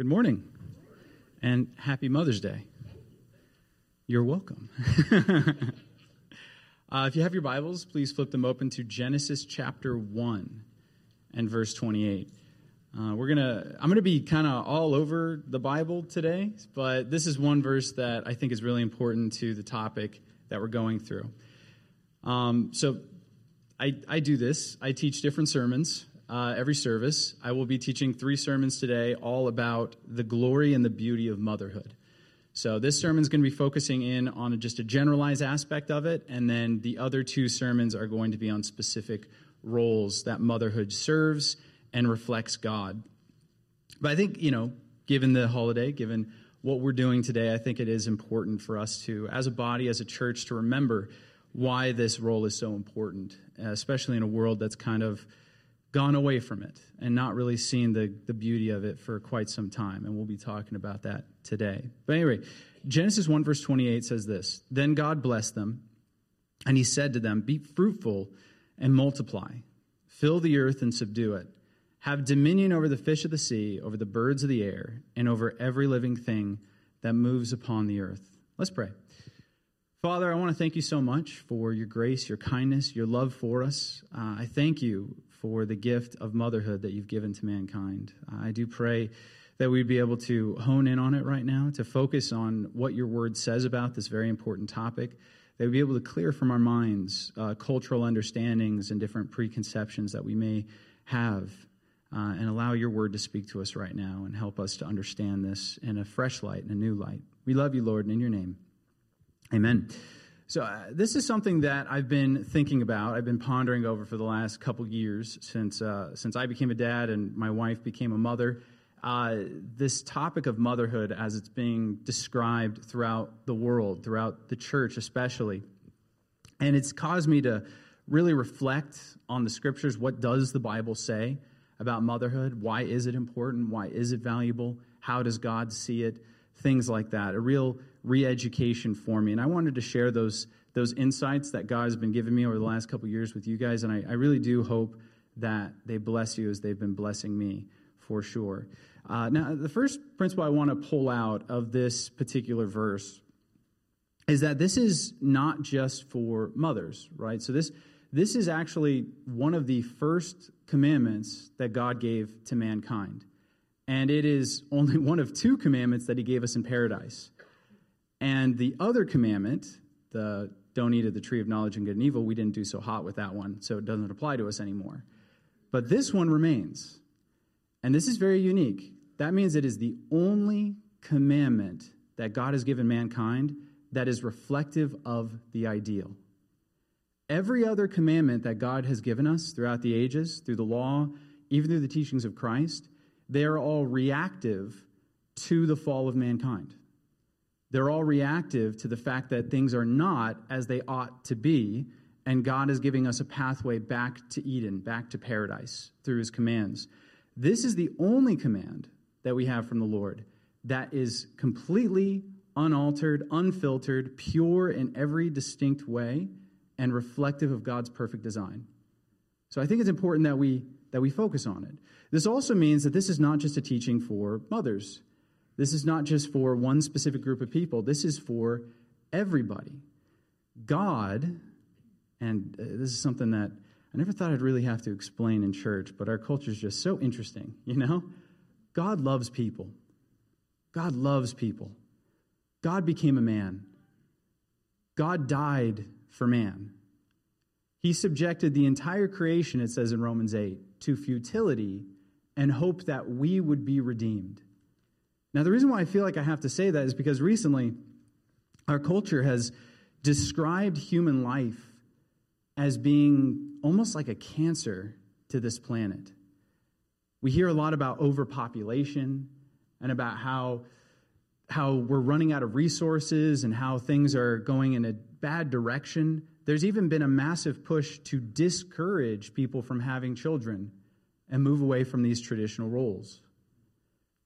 Good morning and happy Mother's Day. You're welcome. uh, if you have your Bibles, please flip them open to Genesis chapter 1 and verse 28. Uh, we're gonna i'm gonna be kind of all over the bible today but this is one verse that i think is really important to the topic that we're going through um, so I, I do this i teach different sermons uh, every service. I will be teaching three sermons today, all about the glory and the beauty of motherhood. So this sermon is going to be focusing in on just a generalized aspect of it, and then the other two sermons are going to be on specific roles that motherhood serves and reflects God. But I think, you know, given the holiday, given what we're doing today, I think it is important for us to, as a body, as a church, to remember why this role is so important, especially in a world that's kind of gone away from it and not really seen the, the beauty of it for quite some time. And we'll be talking about that today. But anyway, Genesis 1, verse 28 says this Then God blessed them, and he said to them, Be fruitful and multiply, fill the earth and subdue it. Have dominion over the fish of the sea, over the birds of the air, and over every living thing that moves upon the earth. Let's pray. Father, I want to thank you so much for your grace, your kindness, your love for us. Uh, I thank you for the gift of motherhood that you've given to mankind. I do pray that we'd be able to hone in on it right now, to focus on what your word says about this very important topic, that we'd be able to clear from our minds uh, cultural understandings and different preconceptions that we may have, uh, and allow your word to speak to us right now and help us to understand this in a fresh light and a new light. We love you, Lord, and in your name, amen. So, uh, this is something that I've been thinking about. I've been pondering over for the last couple years since uh, since I became a dad and my wife became a mother. Uh, this topic of motherhood, as it's being described throughout the world, throughout the church especially, and it's caused me to really reflect on the scriptures. What does the Bible say about motherhood? Why is it important? Why is it valuable? How does God see it? Things like that. A real re-education for me. And i wanted to share those those insights that god has been giving me over the last couple years with you guys. And I, I, really do hope that they bless you as they've been blessing me for sure. Uh, now the first principle i want to pull out of this particular verse is that this is not just for mothers right? So this this is actually one of the first commandments that god gave to mankind. And it is only one of two commandments that he gave us in paradise and the other commandment, the don't eat of the tree of knowledge and good and evil, we didn't do so hot with that one, so it doesn't apply to us anymore. But this one remains. And this is very unique. That means it is the only commandment that God has given mankind that is reflective of the ideal. Every other commandment that God has given us throughout the ages, through the law, even through the teachings of Christ, they are all reactive to the fall of mankind. They're all reactive to the fact that things are not as they ought to be, and God is giving us a pathway back to Eden, back to paradise through his commands. This is the only command that we have from the Lord that is completely unaltered, unfiltered, pure in every distinct way, and reflective of God's perfect design. So I think it's important that we that we focus on it. This also means that this is not just a teaching for mothers. This is not just for one specific group of people, this is for everybody. God, and uh, this is something that I never thought I'd really have to explain in church, but our culture is just so interesting, you know? God loves people. God loves people. God became a man. God died for man. He subjected the entire creation, it says in Romans 8, to futility and hope that we would be redeemed. Now, the reason why I feel like I have to say that is because recently our culture has described human life as being almost like a cancer to this planet. We hear a lot about overpopulation and about how, how we're running out of resources and how things are going in a bad direction. There's even been a massive push to discourage people from having children and move away from these traditional roles.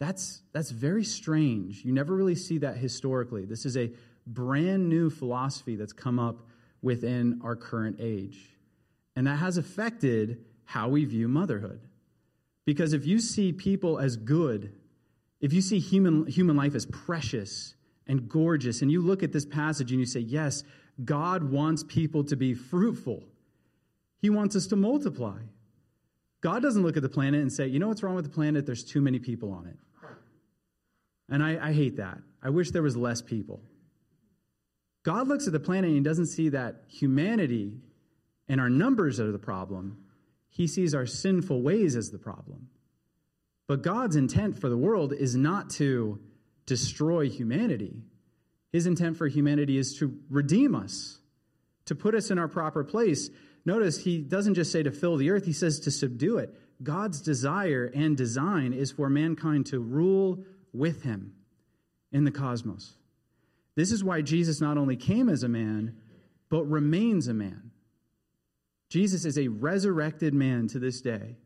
That's, that's very strange. You never really see that historically. This is a brand new philosophy that's come up within our current age. And that has affected how we view motherhood. Because if you see people as good, if you see human, human life as precious and gorgeous, and you look at this passage and you say, Yes, God wants people to be fruitful, He wants us to multiply. God doesn't look at the planet and say, You know what's wrong with the planet? There's too many people on it. And I, I hate that. I wish there was less people. God looks at the planet and he doesn't see that humanity and our numbers are the problem. He sees our sinful ways as the problem. But God's intent for the world is not to destroy humanity. His intent for humanity is to redeem us, to put us in our proper place. Notice he doesn't just say to fill the earth, he says to subdue it. God's desire and design is for mankind to rule with him in the cosmos. This is why Jesus not only came as a man, but remains a man. Jesus is a resurrected man to this day,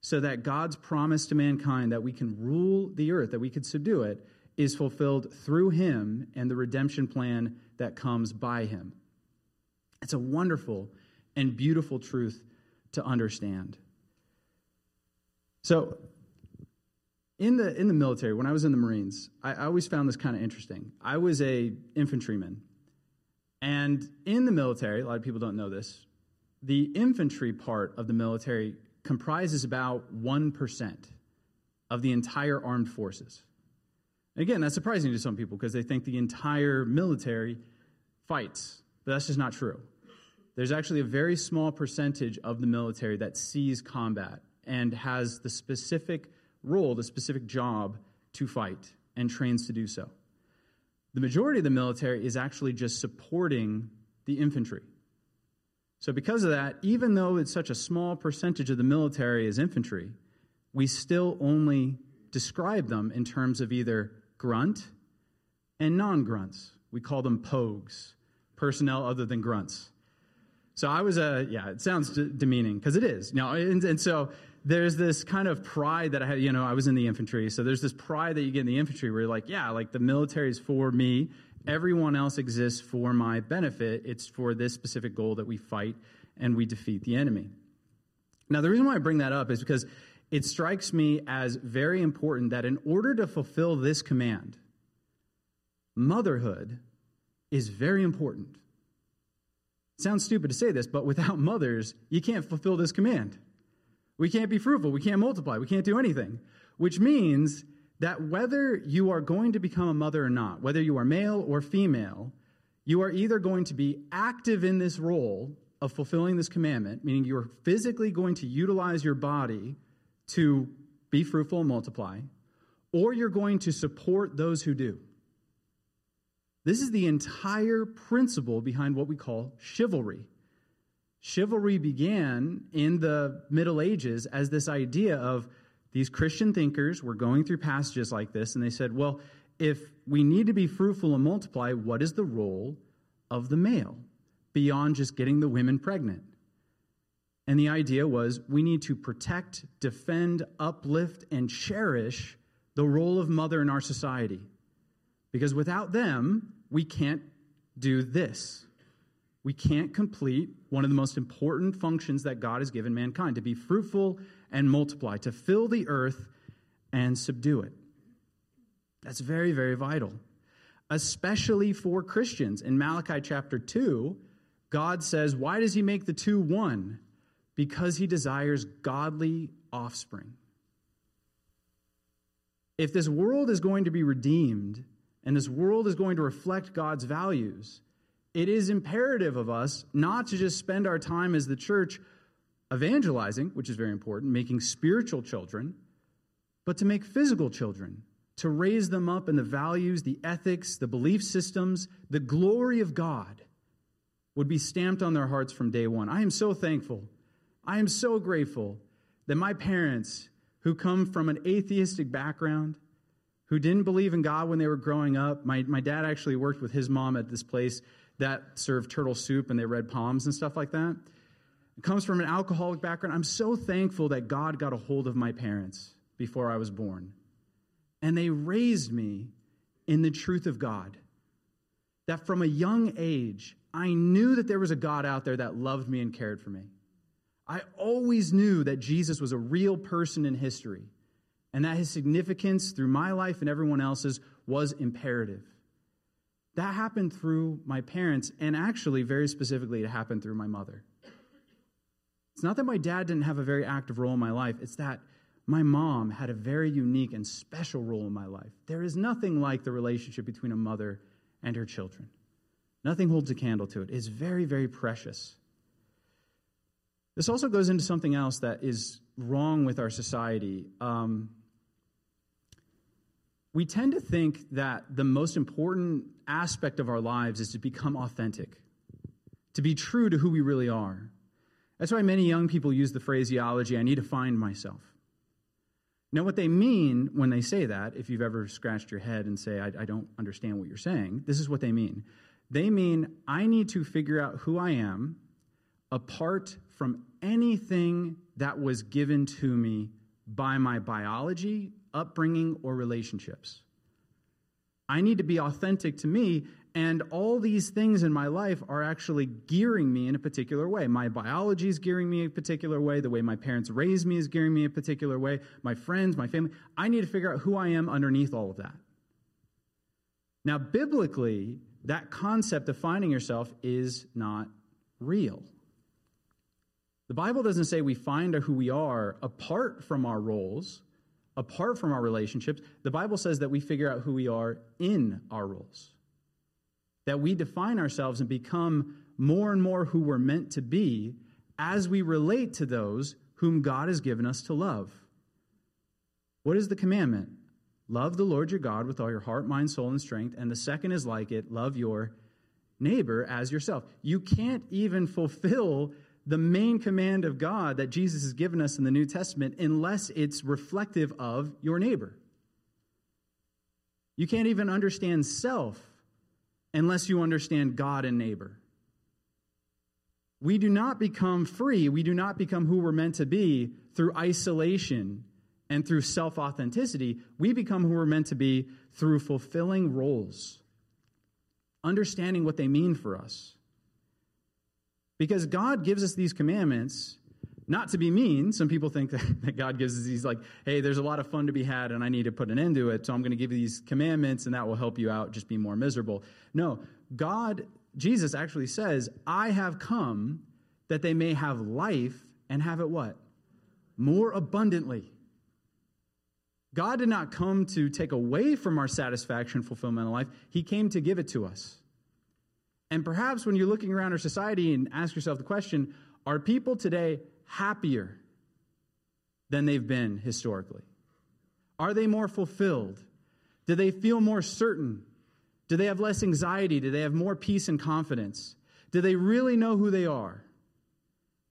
so that God's promise to mankind that we can rule the earth, that we could subdue it, is fulfilled through him and the redemption plan that comes by him. It's a wonderful and beautiful truth to understand. So, in the in the military, when I was in the Marines, I, I always found this kind of interesting. I was a infantryman, and in the military, a lot of people don't know this. The infantry part of the military comprises about one percent of the entire armed forces. And again, that's surprising to some people because they think the entire military fights, but that's just not true. There's actually a very small percentage of the military that sees combat and has the specific role, the specific job to fight and trains to do so. The majority of the military is actually just supporting the infantry. So, because of that, even though it's such a small percentage of the military is infantry, we still only describe them in terms of either grunt and non grunts. We call them POGs, personnel other than grunts. So I was a, yeah, it sounds d- demeaning because it is. Know, and, and so there's this kind of pride that I had, you know, I was in the infantry. So there's this pride that you get in the infantry where you're like, yeah, like the military is for me. Everyone else exists for my benefit. It's for this specific goal that we fight and we defeat the enemy. Now, the reason why I bring that up is because it strikes me as very important that in order to fulfill this command, motherhood is very important. Sounds stupid to say this, but without mothers, you can't fulfill this command. We can't be fruitful. We can't multiply. We can't do anything. Which means that whether you are going to become a mother or not, whether you are male or female, you are either going to be active in this role of fulfilling this commandment, meaning you're physically going to utilize your body to be fruitful and multiply, or you're going to support those who do. This is the entire principle behind what we call chivalry. Chivalry began in the Middle Ages as this idea of these Christian thinkers were going through passages like this, and they said, well, if we need to be fruitful and multiply, what is the role of the male beyond just getting the women pregnant? And the idea was we need to protect, defend, uplift, and cherish the role of mother in our society. Because without them, we can't do this we can't complete one of the most important functions that God has given mankind to be fruitful and multiply, to fill the earth and subdue it. That's very, very vital, especially for Christians. In Malachi chapter 2, God says, Why does he make the two one? Because he desires godly offspring. If this world is going to be redeemed and this world is going to reflect God's values, it is imperative of us not to just spend our time as the church evangelizing, which is very important, making spiritual children, but to make physical children, to raise them up in the values, the ethics, the belief systems, the glory of God would be stamped on their hearts from day one. I am so thankful. I am so grateful that my parents, who come from an atheistic background, who didn't believe in God when they were growing up, my, my dad actually worked with his mom at this place that served turtle soup and they read palms and stuff like that. It comes from an alcoholic background. I'm so thankful that God got a hold of my parents before I was born. And they raised me in the truth of God. That from a young age, I knew that there was a God out there that loved me and cared for me. I always knew that Jesus was a real person in history and that his significance through my life and everyone else's was imperative. That happened through my parents, and actually, very specifically, it happened through my mother. It's not that my dad didn't have a very active role in my life, it's that my mom had a very unique and special role in my life. There is nothing like the relationship between a mother and her children. Nothing holds a candle to it. It's very, very precious. This also goes into something else that is wrong with our society. Um, we tend to think that the most important aspect of our lives is to become authentic, to be true to who we really are. That's why many young people use the phraseology, I need to find myself. Now, what they mean when they say that, if you've ever scratched your head and say, I, I don't understand what you're saying, this is what they mean. They mean, I need to figure out who I am apart from anything that was given to me by my biology, upbringing, or relationships. I need to be authentic to me, and all these things in my life are actually gearing me in a particular way. My biology is gearing me a particular way. The way my parents raised me is gearing me a particular way. My friends, my family. I need to figure out who I am underneath all of that. Now, biblically, that concept of finding yourself is not real. The Bible doesn't say we find who we are apart from our roles, apart from our relationships. The Bible says that we figure out who we are in our roles, that we define ourselves and become more and more who we're meant to be as we relate to those whom God has given us to love. What is the commandment? Love the Lord your God with all your heart, mind, soul, and strength. And the second is like it love your neighbor as yourself. You can't even fulfill the main command of God that Jesus has given us in the New Testament unless it's reflective of your neighbor. You can't even understand self unless you understand God and neighbor. We do not become free, we do not become who we're meant to be through isolation and through self authenticity. We become who we're meant to be through fulfilling roles, understanding what they mean for us. Because God gives us these commandments not to be mean. Some people think that God gives us these, like, hey, there's a lot of fun to be had and I need to put an end to it. So I'm going to give you these commandments and that will help you out, just be more miserable. No, God, Jesus actually says, I have come that they may have life and have it what? More abundantly. God did not come to take away from our satisfaction, fulfillment in life. He came to give it to us. And perhaps when you're looking around our society and ask yourself the question are people today happier than they've been historically? Are they more fulfilled? Do they feel more certain? Do they have less anxiety? Do they have more peace and confidence? Do they really know who they are?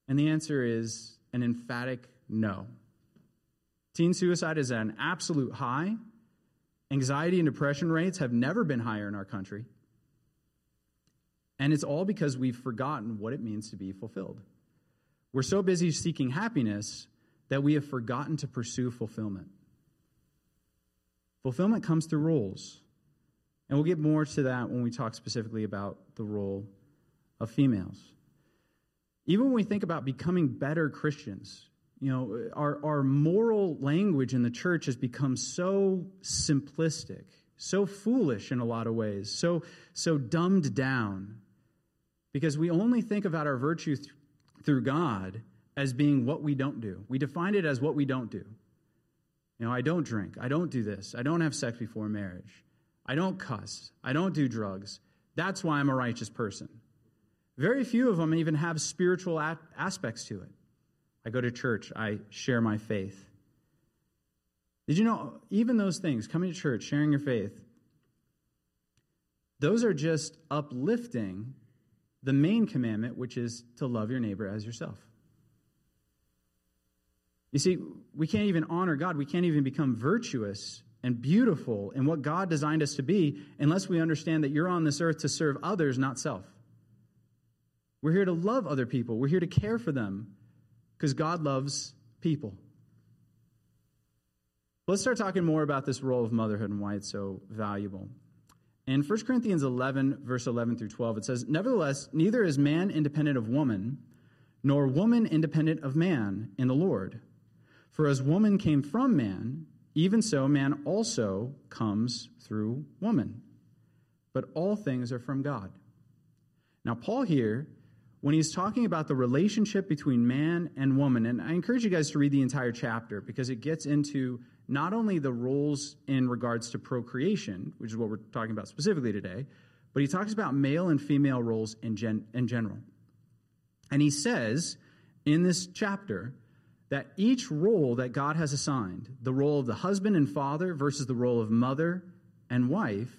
And the answer is an emphatic no. Teen suicide is at an absolute high. Anxiety and depression rates have never been higher in our country. And it's all because we've forgotten what it means to be fulfilled. We're so busy seeking happiness that we have forgotten to pursue fulfillment. Fulfillment comes through roles. And we'll get more to that when we talk specifically about the role of females. Even when we think about becoming better Christians, you know, our, our moral language in the church has become so simplistic, so foolish in a lot of ways, so, so dumbed down because we only think about our virtue th- through God as being what we don't do. We define it as what we don't do. You know, I don't drink. I don't do this. I don't have sex before marriage. I don't cuss. I don't do drugs. That's why I'm a righteous person. Very few of them even have spiritual a- aspects to it. I go to church. I share my faith. Did you know, even those things, coming to church, sharing your faith, those are just uplifting the main commandment, which is to love your neighbor as yourself. You see, we can't even honor God. We can't even become virtuous and beautiful in what God designed us to be unless we understand that you're on this earth to serve others, not self. We're here to love other people, we're here to care for them because God loves people. Let's start talking more about this role of motherhood and why it's so valuable. In 1 Corinthians 11, verse 11 through 12, it says, Nevertheless, neither is man independent of woman, nor woman independent of man in the Lord. For as woman came from man, Even so, man also comes through woman. But all things are from God. Now, Paul here, when he's talking about the relationship between man and woman, and I encourage you guys to read the entire chapter because it gets into not only the roles in regards to procreation, which is what we're talking about specifically today, but he talks about male and female roles in, gen- in general. And he says in this chapter that each role that God has assigned, the role of the husband and father versus the role of mother and wife,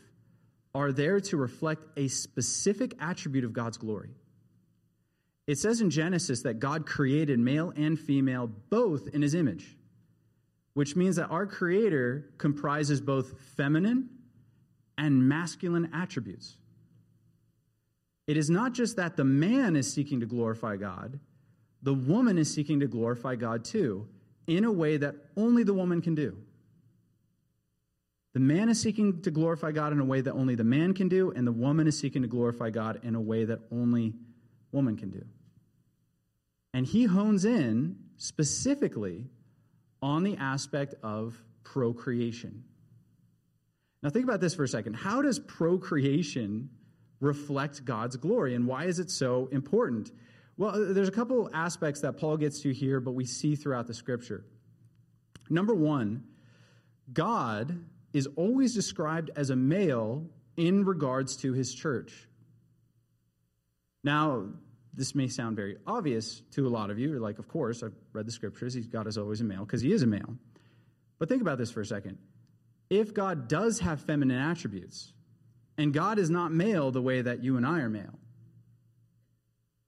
are there to reflect a specific attribute of God's glory. It says in Genesis that God created male and female both in his image, which means that our Creator comprises both feminine and masculine attributes. It is not just that the man is seeking to glorify God, the woman is seeking to glorify God too, in a way that only the woman can do. The man is seeking to glorify God in a way that only the man can do, and the woman is seeking to glorify God in a way that only woman can do. And he hones in specifically on the aspect of procreation. Now, think about this for a second. How does procreation reflect God's glory. And why is it so important? Well, uh, there's a couple aspects that Paul gets to here, but we see throughout the scripture. Number one, God is always described as a male in regards to his church. Now, this may sound very obvious to a lot of you. You're like, of course, I've read the scriptures. He's God is always a male because he is a male. But think about this for a second. If God does have feminine attributes, and God is not male the way that you and I are male.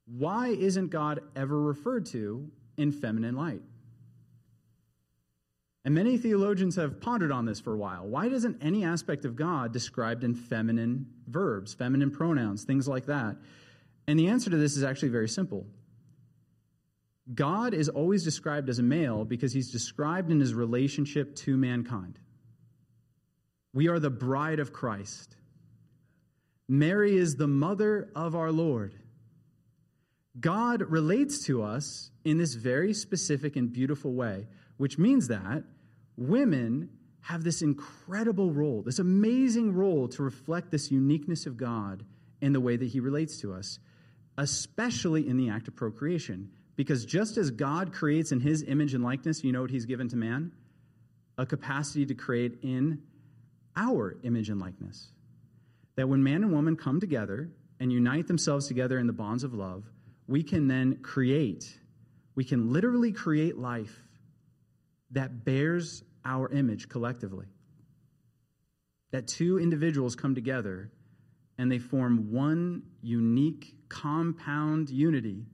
Why isn't God ever referred to in feminine light? And many theologians have pondered on this for a while. Why doesn't any aspect of God described in feminine verbs, feminine pronouns, things like that? And the answer to this is actually very simple. God is always described as a male because he's described in his relationship to mankind. We are the bride of Christ. Mary is the mother of our Lord. God relates to us in this very specific and beautiful way, which means that women have this incredible role, this amazing role to reflect this uniqueness of God in the way that He relates to us, especially in the act of procreation. Because just as God creates in His image and likeness, you know what He's given to man? A capacity to create in our image and likeness that when man and woman come together and unite themselves together in the bonds of love, we can then create, we can literally create life that bears our image collectively. That two individuals come together and they form one unique compound unity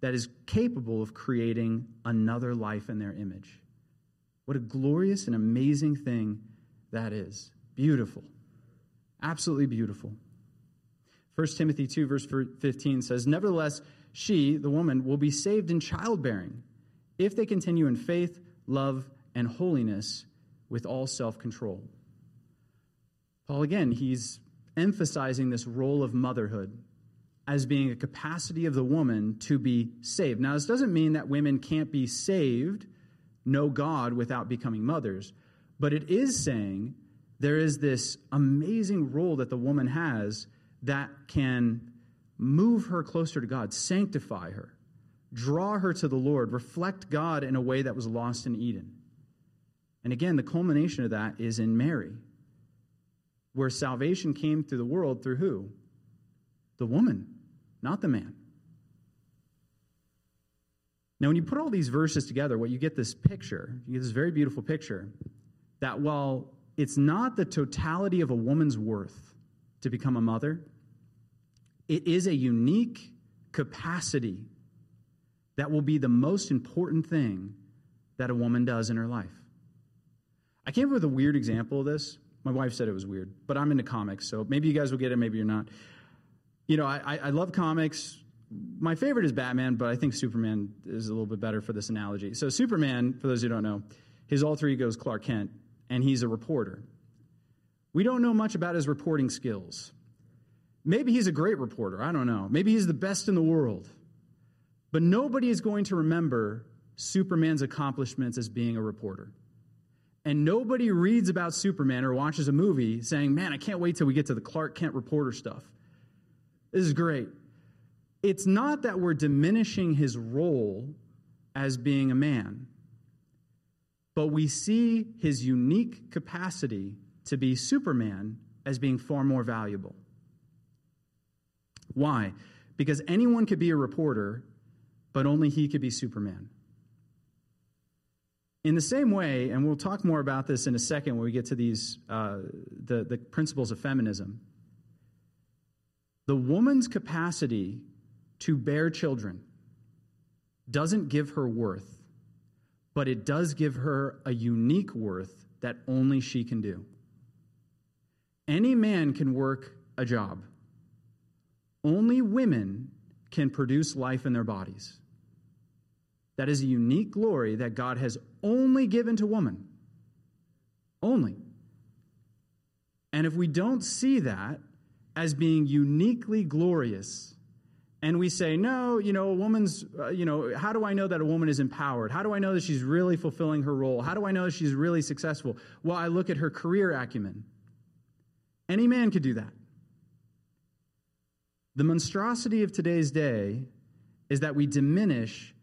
that is capable of creating another life in their image. What a glorious and amazing thing that is. Beautiful. Absolutely beautiful. 1 Timothy 2, verse 15 says, Nevertheless, she, the woman, will be saved in childbearing if they continue in faith, love, and holiness with all self control. Paul, again, he's emphasizing this role of motherhood as being a capacity of the woman to be saved. Now, this doesn't mean that women can't be saved, know God, without becoming mothers, but it is saying there is this amazing role that the woman has that can move her closer to God, sanctify her, draw her to the Lord, reflect God in a way that was lost in Eden. And again, the culmination of that is in Mary, where salvation came through the world through who? The woman, not the man. Now, when you put all these verses together, what you get this picture, you get this very beautiful picture that while it's not the totality of a woman's worth to become a mother, it is a unique capacity that will be the most important thing that a woman does in her life. I came up with a weird example of this. My wife said it was weird, but I'm into comics, so maybe you guys will get it, maybe you're not. You know, I, I love comics. My favorite is Batman, but I think Superman is a little bit better for this analogy. So, Superman, for those who don't know, his alter ego is Clark Kent and he's a reporter. We don't know much about his reporting skills. Maybe he's a great reporter. I don't know. Maybe he's the best in the world. But nobody is going to remember Superman's accomplishments as being a reporter. And nobody reads about Superman or watches a movie saying, man, I can't wait till we get to the Clark Kent reporter stuff. This is great. It's not that we're diminishing his role as being a man, but we see his unique capacity to be Superman as being far more valuable. Why? Because anyone could be a reporter, but only he could be Superman. In the same way, and we'll talk more about this in a second when we get to these uh, the, the principles of feminism, the woman's capacity to bear children doesn't give her worth, but it does give her a unique worth that only she can do. Any man can work a job. Only women can produce life in their bodies. That is a unique glory that God has only given to woman. Only. And if we don't see that as being uniquely glorious, and we say, no, you know, a woman's, uh, you know, how do I know that a woman is empowered? How do I know that she's really fulfilling her role? How do I know that she's really successful? Well, I look at her career acumen. Any man could do that. The monstrosity of today's day is that we diminish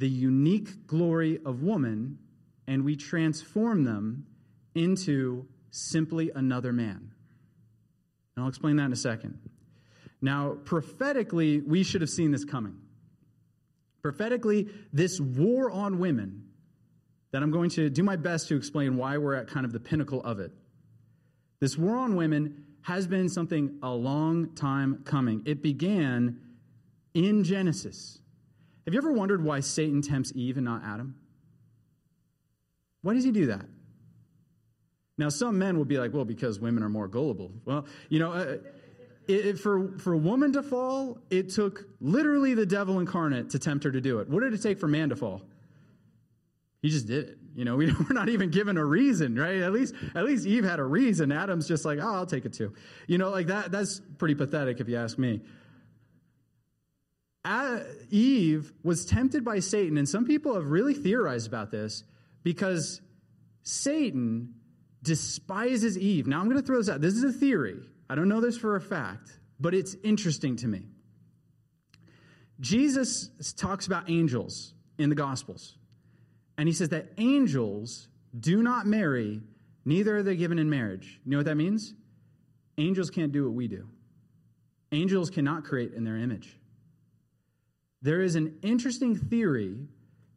the unique glory of woman and we transform them into simply another man. And I'll explain that in a second. Now, prophetically, we should have seen this coming. Prophetically, this war on women, that I'm going to do my best to explain why we're at kind of the pinnacle of it. This war on women has been something a long time coming. It began in Genesis. Have you ever wondered why Satan tempts Eve and not Adam? Why does he do that? Now, some men will be like, well, because women are more gullible. Well, you know, uh, it, it, for, for a woman to fall, it took literally the devil incarnate to tempt her to do it. What did it take for man to fall? He just did it. You know, we, are not even given a reason, right? At least, at least Eve had a reason. Adam's just like, oh, I'll take it too. You know, like that, that's pretty pathetic if you ask me. Eve was tempted by Satan, and some people have really theorized about this because Satan despises Eve. Now, I'm going to throw this out. This is a theory. I don't know this for a fact, but it's interesting to me. Jesus talks about angels in the Gospels. And he says that angels do not marry, neither are they given in marriage. You know what that means? Angels can't do what we do. Angels cannot create in their image. There is an interesting theory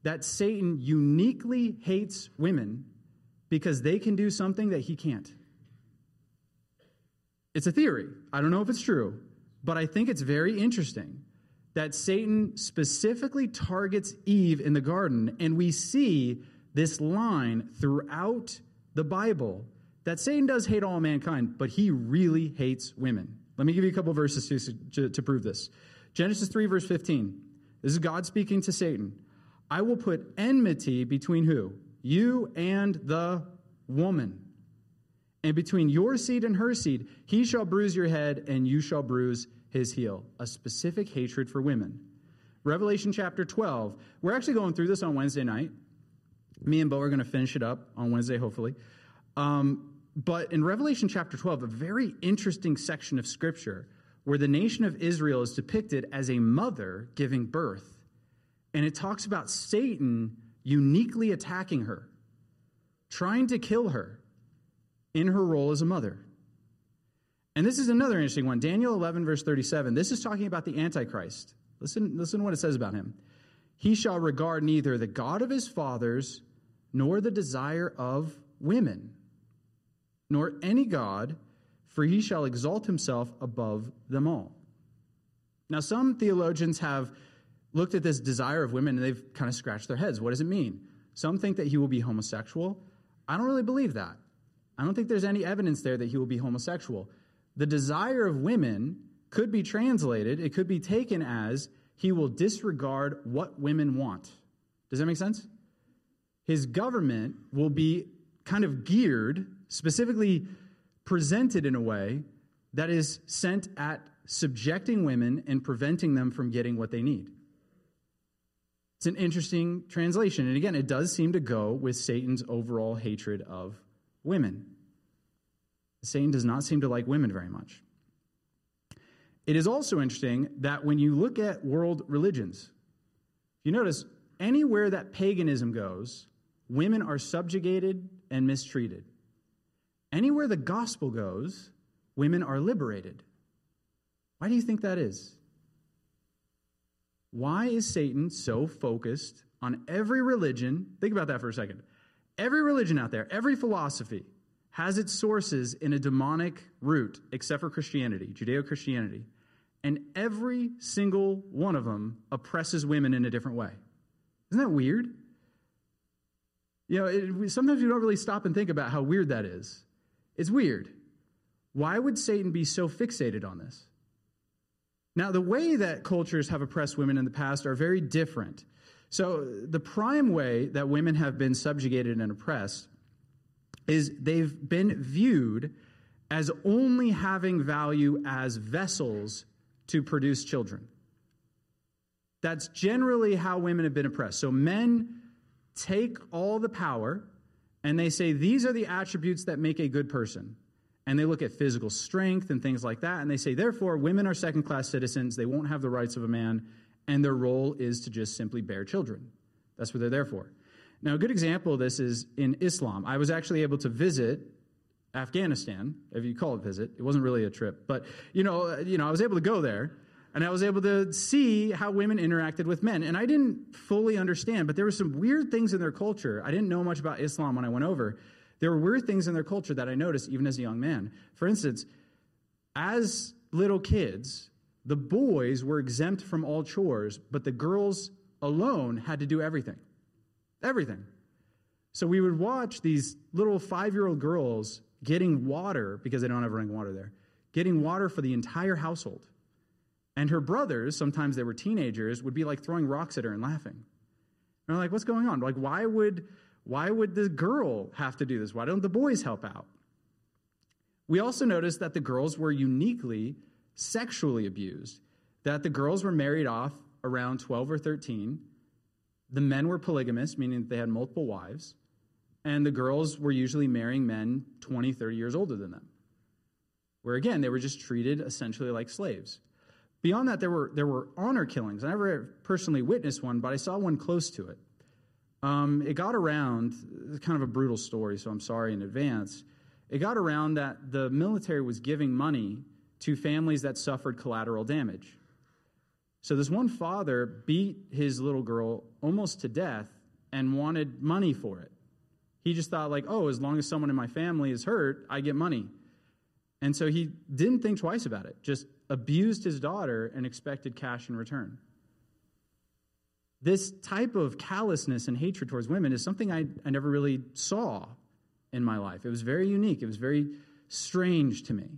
that Satan uniquely hates women because they can do something that he can't. It's a theory. I don't know if it's true, but I think it's very interesting that Satan specifically targets Eve in the garden, and we see this line throughout the Bible that Satan does hate all mankind, but he really hates women. Let me give you a couple verses to, to, to prove this. Genesis 3, verse 15. This is God speaking to Satan. I will put enmity between who? You and the woman. And between your seed and her seed, he shall bruise your head, and you shall bruise his heel, a specific hatred for women. Revelation chapter 12. We're actually going through this on Wednesday night. Me and Bo are going to finish it up on Wednesday, hopefully. Um, but in Revelation chapter 12, a very interesting section of scripture where the nation of Israel is depicted as a mother giving birth. And it talks about Satan uniquely attacking her, trying to kill her in her role as a mother. And this is another interesting one. Daniel 11, verse 37. This is talking about the Antichrist. Listen, listen to what it says about him. He shall regard neither the God of his fathers nor the desire of women, nor any God, for he shall exalt himself above them all. Now, some theologians have looked at this desire of women and they've kind of scratched their heads. What does it mean? Some think that he will be homosexual. I don't really believe that. I don't think there's any evidence there that he will be homosexual. The desire of women could be translated, it could be taken as he will disregard what women want. Does that make sense? His government will be kind of geared, specifically presented in a way that is sent at subjecting women and preventing them from getting what they need. It's an interesting translation. And again, it does seem to go with Satan's overall hatred of women. Satan does not seem to like women very much. It is also interesting that when you look at world religions, if you notice anywhere that paganism goes, women are subjugated and mistreated. Anywhere the gospel goes, women are liberated. Why do you think that is? Why is Satan so focused on every religion? Think about that for a second. Every religion out there, every philosophy has its sources in a demonic root, except for Christianity, Judeo Christianity. And every single one of them oppresses women in a different way. Isn't that weird? You know, it, sometimes you don't really stop and think about how weird that is. It's weird. Why would Satan be so fixated on this? Now, the way that cultures have oppressed women in the past are very different. So, the prime way that women have been subjugated and oppressed is they've been viewed as only having value as vessels to produce children. That's generally how women have been oppressed. So, men take all the power and they say, These are the attributes that make a good person and they look at physical strength and things like that, and they say, therefore, women are second class citizens, they won't have the rights of a man, and their role is to just simply bear children. That's what they're there for. Now, a good example of this is in Islam. I was actually able to visit Afghanistan, if you call it visit. It wasn't really a trip, but you know, uh, you know, I was able to go there and I was able to see how women interacted with men. And I didn't fully understand, but there were some weird things in their culture. I didn't know much about Islam when I went over. There were weird things in their culture that I noticed even as a young man. For instance, as little kids, the boys were exempt from all chores, but the girls alone had to do everything. Everything. So we would watch these little five year old girls getting water, because they don't have running water there, getting water for the entire household. And her brothers, sometimes they were teenagers, would be like throwing rocks at her and laughing. And I'm like, what's going on? Like, why would why would the girl have to do this? Why don't the boys help out? We also noticed that the girls were uniquely sexually abused, that the girls were married off around 12 or 13. The men were polygamous, meaning that they had multiple wives, and the girls were usually marrying men 20, 30 years older than them. Where again, they were just treated essentially like slaves. Beyond that, there were, there were honor killings. I never personally witnessed one, but I saw one close to it. Um, it got around, kind of a brutal story, so I'm sorry in advance. It got around that the military was giving money to families that suffered collateral damage. So this one father beat his little girl almost to death and wanted money for it. He just thought, like, oh, as long as someone in my family is hurt, I get money. And so he didn't think twice about it, just abused his daughter and expected cash in return. This type of callousness and hatred towards women is something I, I never really saw in my life. It was very unique, it was very strange to me.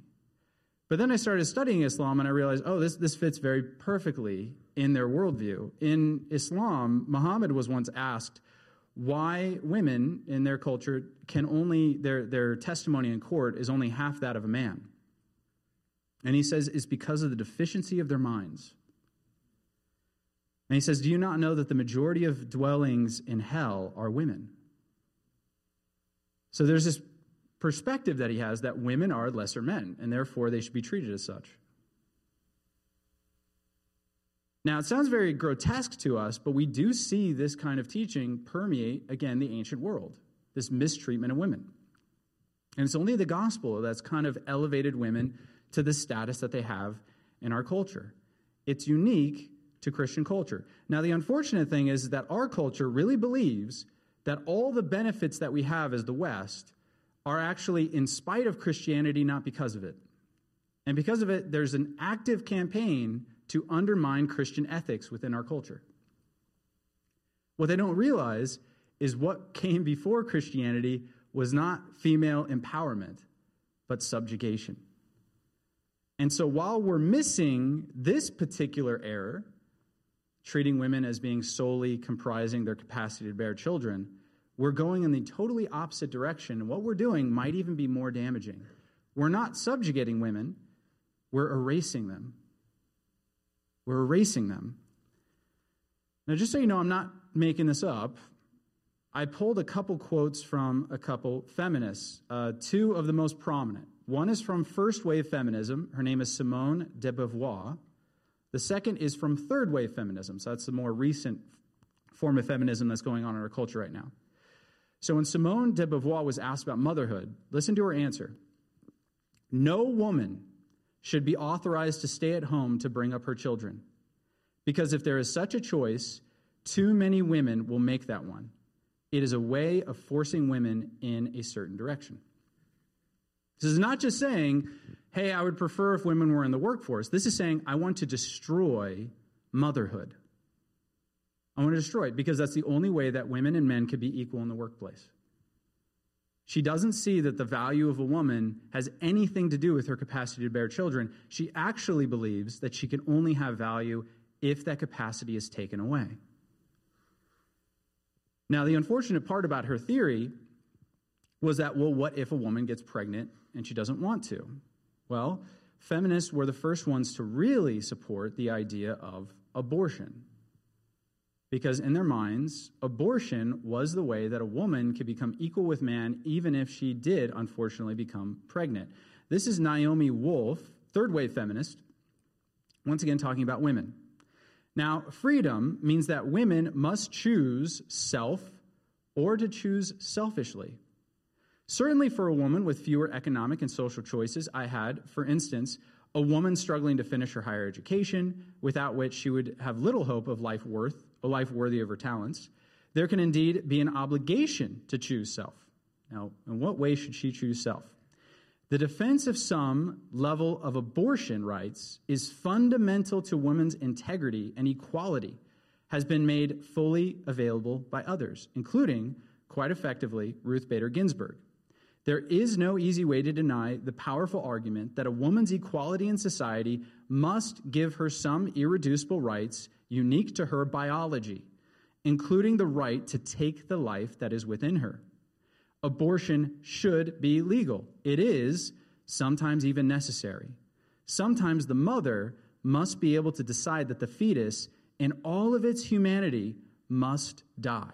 But then I started studying Islam and I realized, oh, this, this fits very perfectly in their worldview. In Islam, Muhammad was once asked why women in their culture can only, their, their testimony in court is only half that of a man. And he says it's because of the deficiency of their minds. And he says, Do you not know that the majority of dwellings in hell are women? So there's this perspective that he has that women are lesser men, and therefore they should be treated as such. Now, it sounds very grotesque to us, but we do see this kind of teaching permeate, again, the ancient world, this mistreatment of women. And it's only the gospel that's kind of elevated women to the status that they have in our culture. It's unique to Christian culture. Now, the unfortunate thing is that our culture really believes that all the benefits that we have as the West are actually in spite of Christianity, not because of it. And because of it, there's an active campaign to undermine Christian ethics within our culture. What they don't realize is what came before Christianity was not female empowerment, but subjugation. And so while we're missing this particular error, treating women as being solely comprising their capacity to bear children, we're going in the totally opposite direction. And what we're doing might even be more damaging. We're not subjugating women, we're erasing them. We're erasing them. Now, just so you know, I'm not making this up. I pulled a couple quotes from a couple feminists, uh, two of the most prominent. One is from first wave feminism. Her name is Simone de Beauvoir. The second is from third wave feminism. So that's the more recent form of feminism that's going on in our culture right now. So when Simone de Beauvoir was asked about motherhood, listen to her answer. No woman should be authorized to stay at home to bring up her children. Because if there is such a choice, too many women will make that one. It is a way of forcing women in a certain direction. This is not just saying, hey, I would prefer if women were in the workforce. This is saying, I want to destroy motherhood. I want to destroy it because that's the only way that women and men could be equal in the workplace. She doesn't see that the value of a woman has anything to do with her capacity to bear children. She actually believes that she can only have value if that capacity is taken away. Now, the unfortunate part about her theory was that, well, what if a woman gets pregnant and she doesn't want to? Well, feminists were the first ones to really support the idea of abortion. Because in their minds, abortion was the way that a woman could become equal with man, even if she did unfortunately become pregnant. This is Naomi Wolf, third wave feminist, once again talking about women. Now, freedom means that women must choose self or to choose selfishly. Certainly, for a woman with fewer economic and social choices, I had, for instance, a woman struggling to finish her higher education, without which she would have little hope of life worth, a life worthy of her talents. There can indeed be an obligation to choose self. Now, in what way should she choose self? The defense of some level of abortion rights is fundamental to women's integrity and equality, has been made fully available by others, including, quite effectively, Ruth Bader Ginsburg. There is no easy way to deny the powerful argument that a woman's equality in society must give her some irreducible rights unique to her biology, including the right to take the life that is within her abortion should be legal. It is sometimes even necessary. Sometimes the mother must be able to decide that the fetus, in all of its humanity, must die.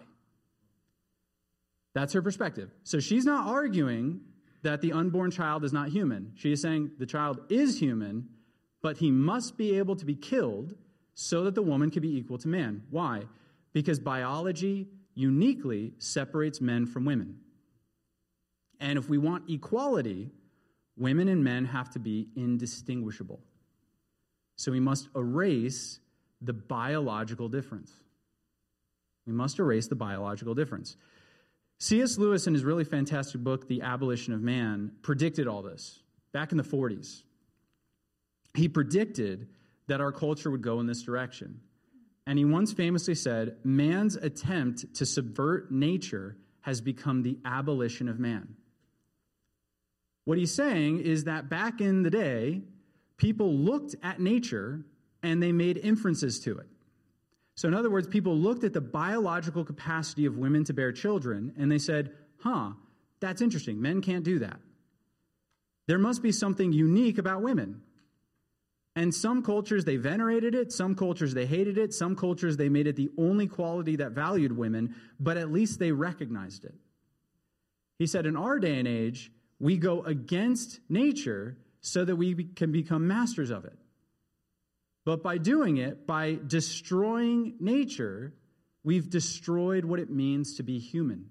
That's her perspective. So she's not arguing that the unborn child is not human. She is saying the child is human, but he must be able to be killed so that the woman can be equal to man. Why? Because biology uniquely separates men from women. And if we want equality, women and men have to be indistinguishable. So we must erase the biological difference. We must erase the biological difference. C.S. Lewis, in his really fantastic book, The Abolition of Man, predicted all this back in the 40s. He predicted that our culture would go in this direction. And he once famously said, Man's attempt to subvert nature has become the abolition of man. What he's saying is that back in the day, people looked at nature and they made inferences to it. So, in other words, people looked at the biological capacity of women to bear children and they said, huh, that's interesting. Men can't do that. There must be something unique about women. And some cultures they venerated it, some cultures they hated it, some cultures they made it the only quality that valued women, but at least they recognized it. He said, in our day and age, we go against nature so that we can become masters of it. But by doing it, by destroying nature, we've destroyed what it means to be human.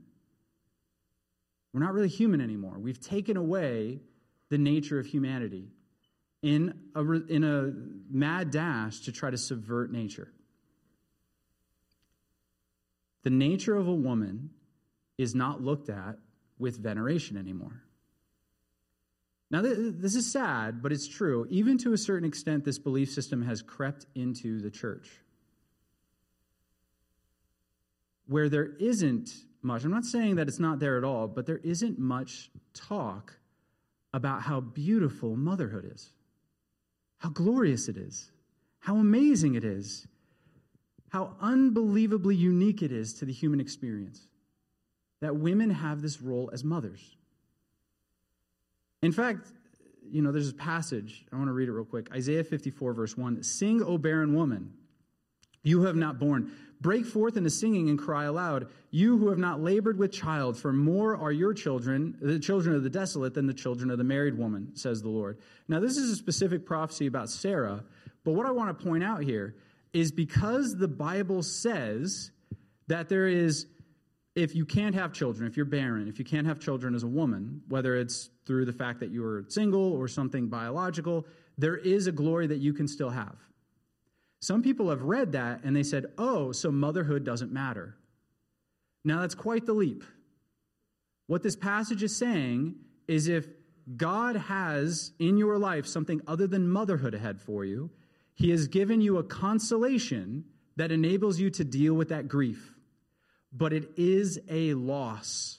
We're not really human anymore. We've taken away the nature of humanity in a, in a mad dash to try to subvert nature. The nature of a woman is not looked at with veneration anymore. Now, this is sad, but it's true. Even to a certain extent, this belief system has crept into the church. Where there isn't much, I'm not saying that it's not there at all, but there isn't much talk about how beautiful motherhood is, how glorious it is, how amazing it is, how unbelievably unique it is to the human experience that women have this role as mothers. In fact, you know, there's a passage, I want to read it real quick Isaiah 54, verse 1 Sing, O barren woman, You who have not borne. Break forth into singing and cry aloud. You who have not labored with child, for more are your children, the children of the desolate, than the children of the married woman, says the Lord. Now, this is a specific prophecy about Sarah, but what I want to point out here is because the Bible says that there is, if you can't have children, if you're barren, if you can't have children as a woman, whether it's through the fact that you are single or something biological, there is a glory that you can still have. Some people have read that and they said, oh, so motherhood doesn't matter. Now, that's quite the leap. What this passage is saying is if God has in your life something other than motherhood ahead for you, He has given you a consolation that enables you to deal with that grief. But it is a loss.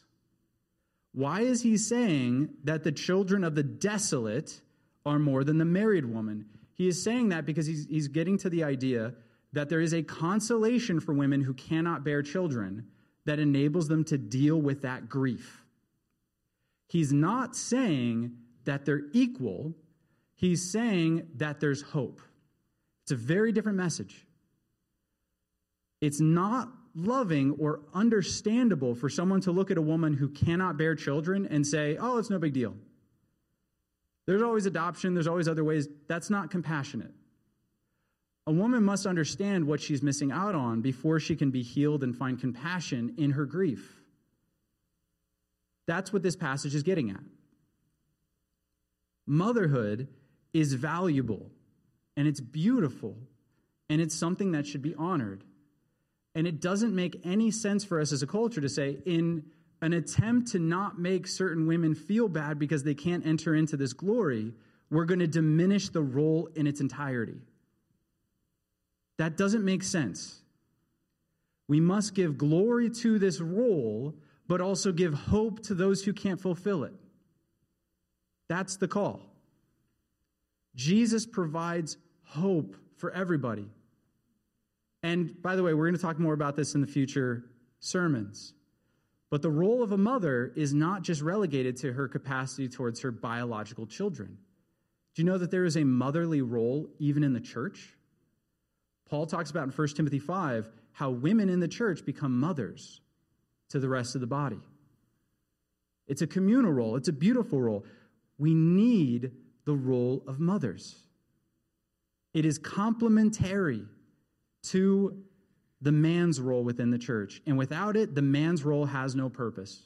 Why is He saying that the children of the desolate are more than the married woman? He is saying that because he's, he's getting to the idea that there is a consolation for women who cannot bear children that enables them to deal with that grief. He's not saying that they're equal, he's saying that there's hope. It's a very different message. It's not loving or understandable for someone to look at a woman who cannot bear children and say, oh, it's no big deal. There's always adoption, there's always other ways. That's not compassionate. A woman must understand what she's missing out on before she can be healed and find compassion in her grief. That's what this passage is getting at. Motherhood is valuable and it's beautiful and it's something that should be honored. And it doesn't make any sense for us as a culture to say, in an attempt to not make certain women feel bad because they can't enter into this glory, we're going to diminish the role in its entirety. That doesn't make sense. We must give glory to this role, but also give hope to those who can't fulfill it. That's the call. Jesus provides hope for everybody. And by the way, we're going to talk more about this in the future sermons. But the role of a mother is not just relegated to her capacity towards her biological children. Do you know that there is a motherly role even in the church? Paul talks about in 1 Timothy 5 how women in the church become mothers to the rest of the body. It's a communal role, it's a beautiful role. We need the role of mothers. It is complementary to the man's role within the church. And without it, the man's role has no purpose.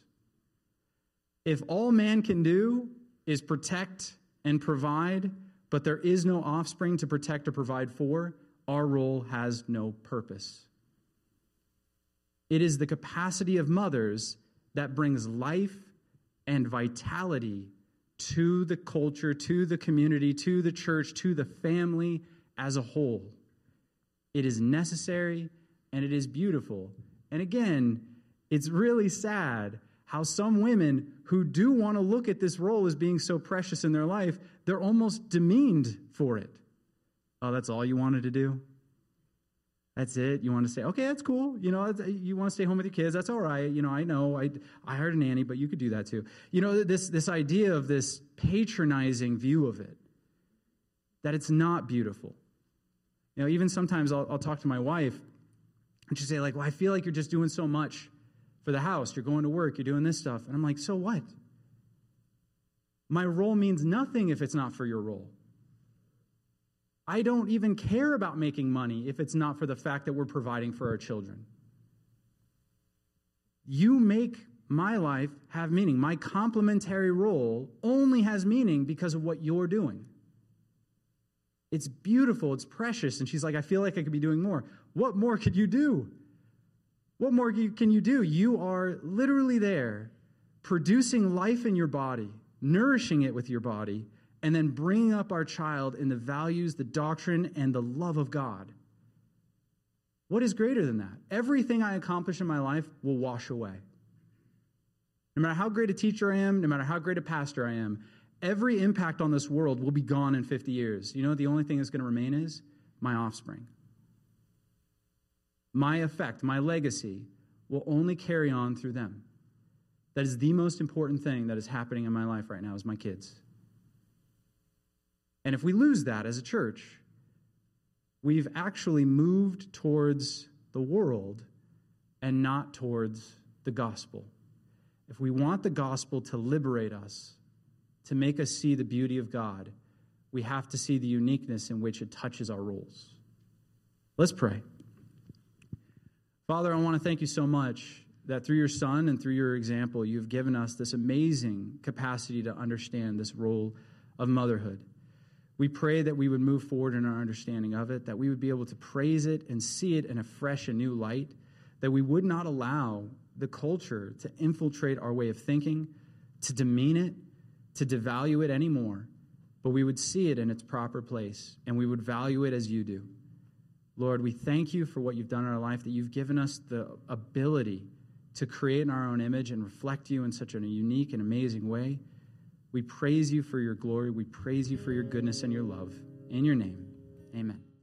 If all man can do is protect and provide, but there is no offspring to protect or provide for, our role has no purpose. It is the capacity of mothers that brings life and vitality to the culture, to the community, to the church, to the family as a whole. It is necessary and it is beautiful. And again, it's really sad how some women who do want to look at this role as being so precious in their life, they're almost demeaned for it. Oh, that's all you wanted to do? That's it. You want to say, okay, that's cool. You know, you want to stay home with your kids. That's all right. You know, I know. I I hired a nanny, but you could do that too. You know, this this idea of this patronizing view of it, that it's not beautiful. You know, even sometimes I'll, I'll talk to my wife, and she'd say, like, well, I feel like you're just doing so much for the house. You're going to work, you're doing this stuff. And I'm like, so what? My role means nothing if it's not for your role. I don't even care about making money if it's not for the fact that we're providing for our children. You make my life have meaning. My complementary role only has meaning because of what you're doing. It's beautiful, it's precious. And she's like, I feel like I could be doing more. What more could you do? What more can you do? You are literally there, producing life in your body, nourishing it with your body, and then bringing up our child in the values, the doctrine, and the love of God. What is greater than that? Everything I accomplish in my life will wash away. No matter how great a teacher I am, no matter how great a pastor I am, every impact on this world will be gone in 50 years. You know the only thing that's going to remain is my offspring my effect, my legacy will only carry on through them. That is the most important thing that is happening in my life right now is my kids. And if we lose that as a church, we've actually moved towards the world and not towards the gospel. If we want the gospel to liberate us, to make us see the beauty of God, we have to see the uniqueness in which it touches our roles. Let's pray. Father, I want to thank you so much that through your Son and through your example, you've given us this amazing capacity to understand this role of motherhood. We pray that we would move forward in our understanding of it, that we would be able to praise it and see it in a fresh and new light, that we would not allow the culture to infiltrate our way of thinking, to demean it, to devalue it anymore, but we would see it in its proper place and we would value it as you do. Lord, we thank you for what you've done in our life, that you've given us the ability to create in our own image and reflect you in such a unique and amazing way. We praise you for your glory. We praise you for your goodness and your love. In your name, amen.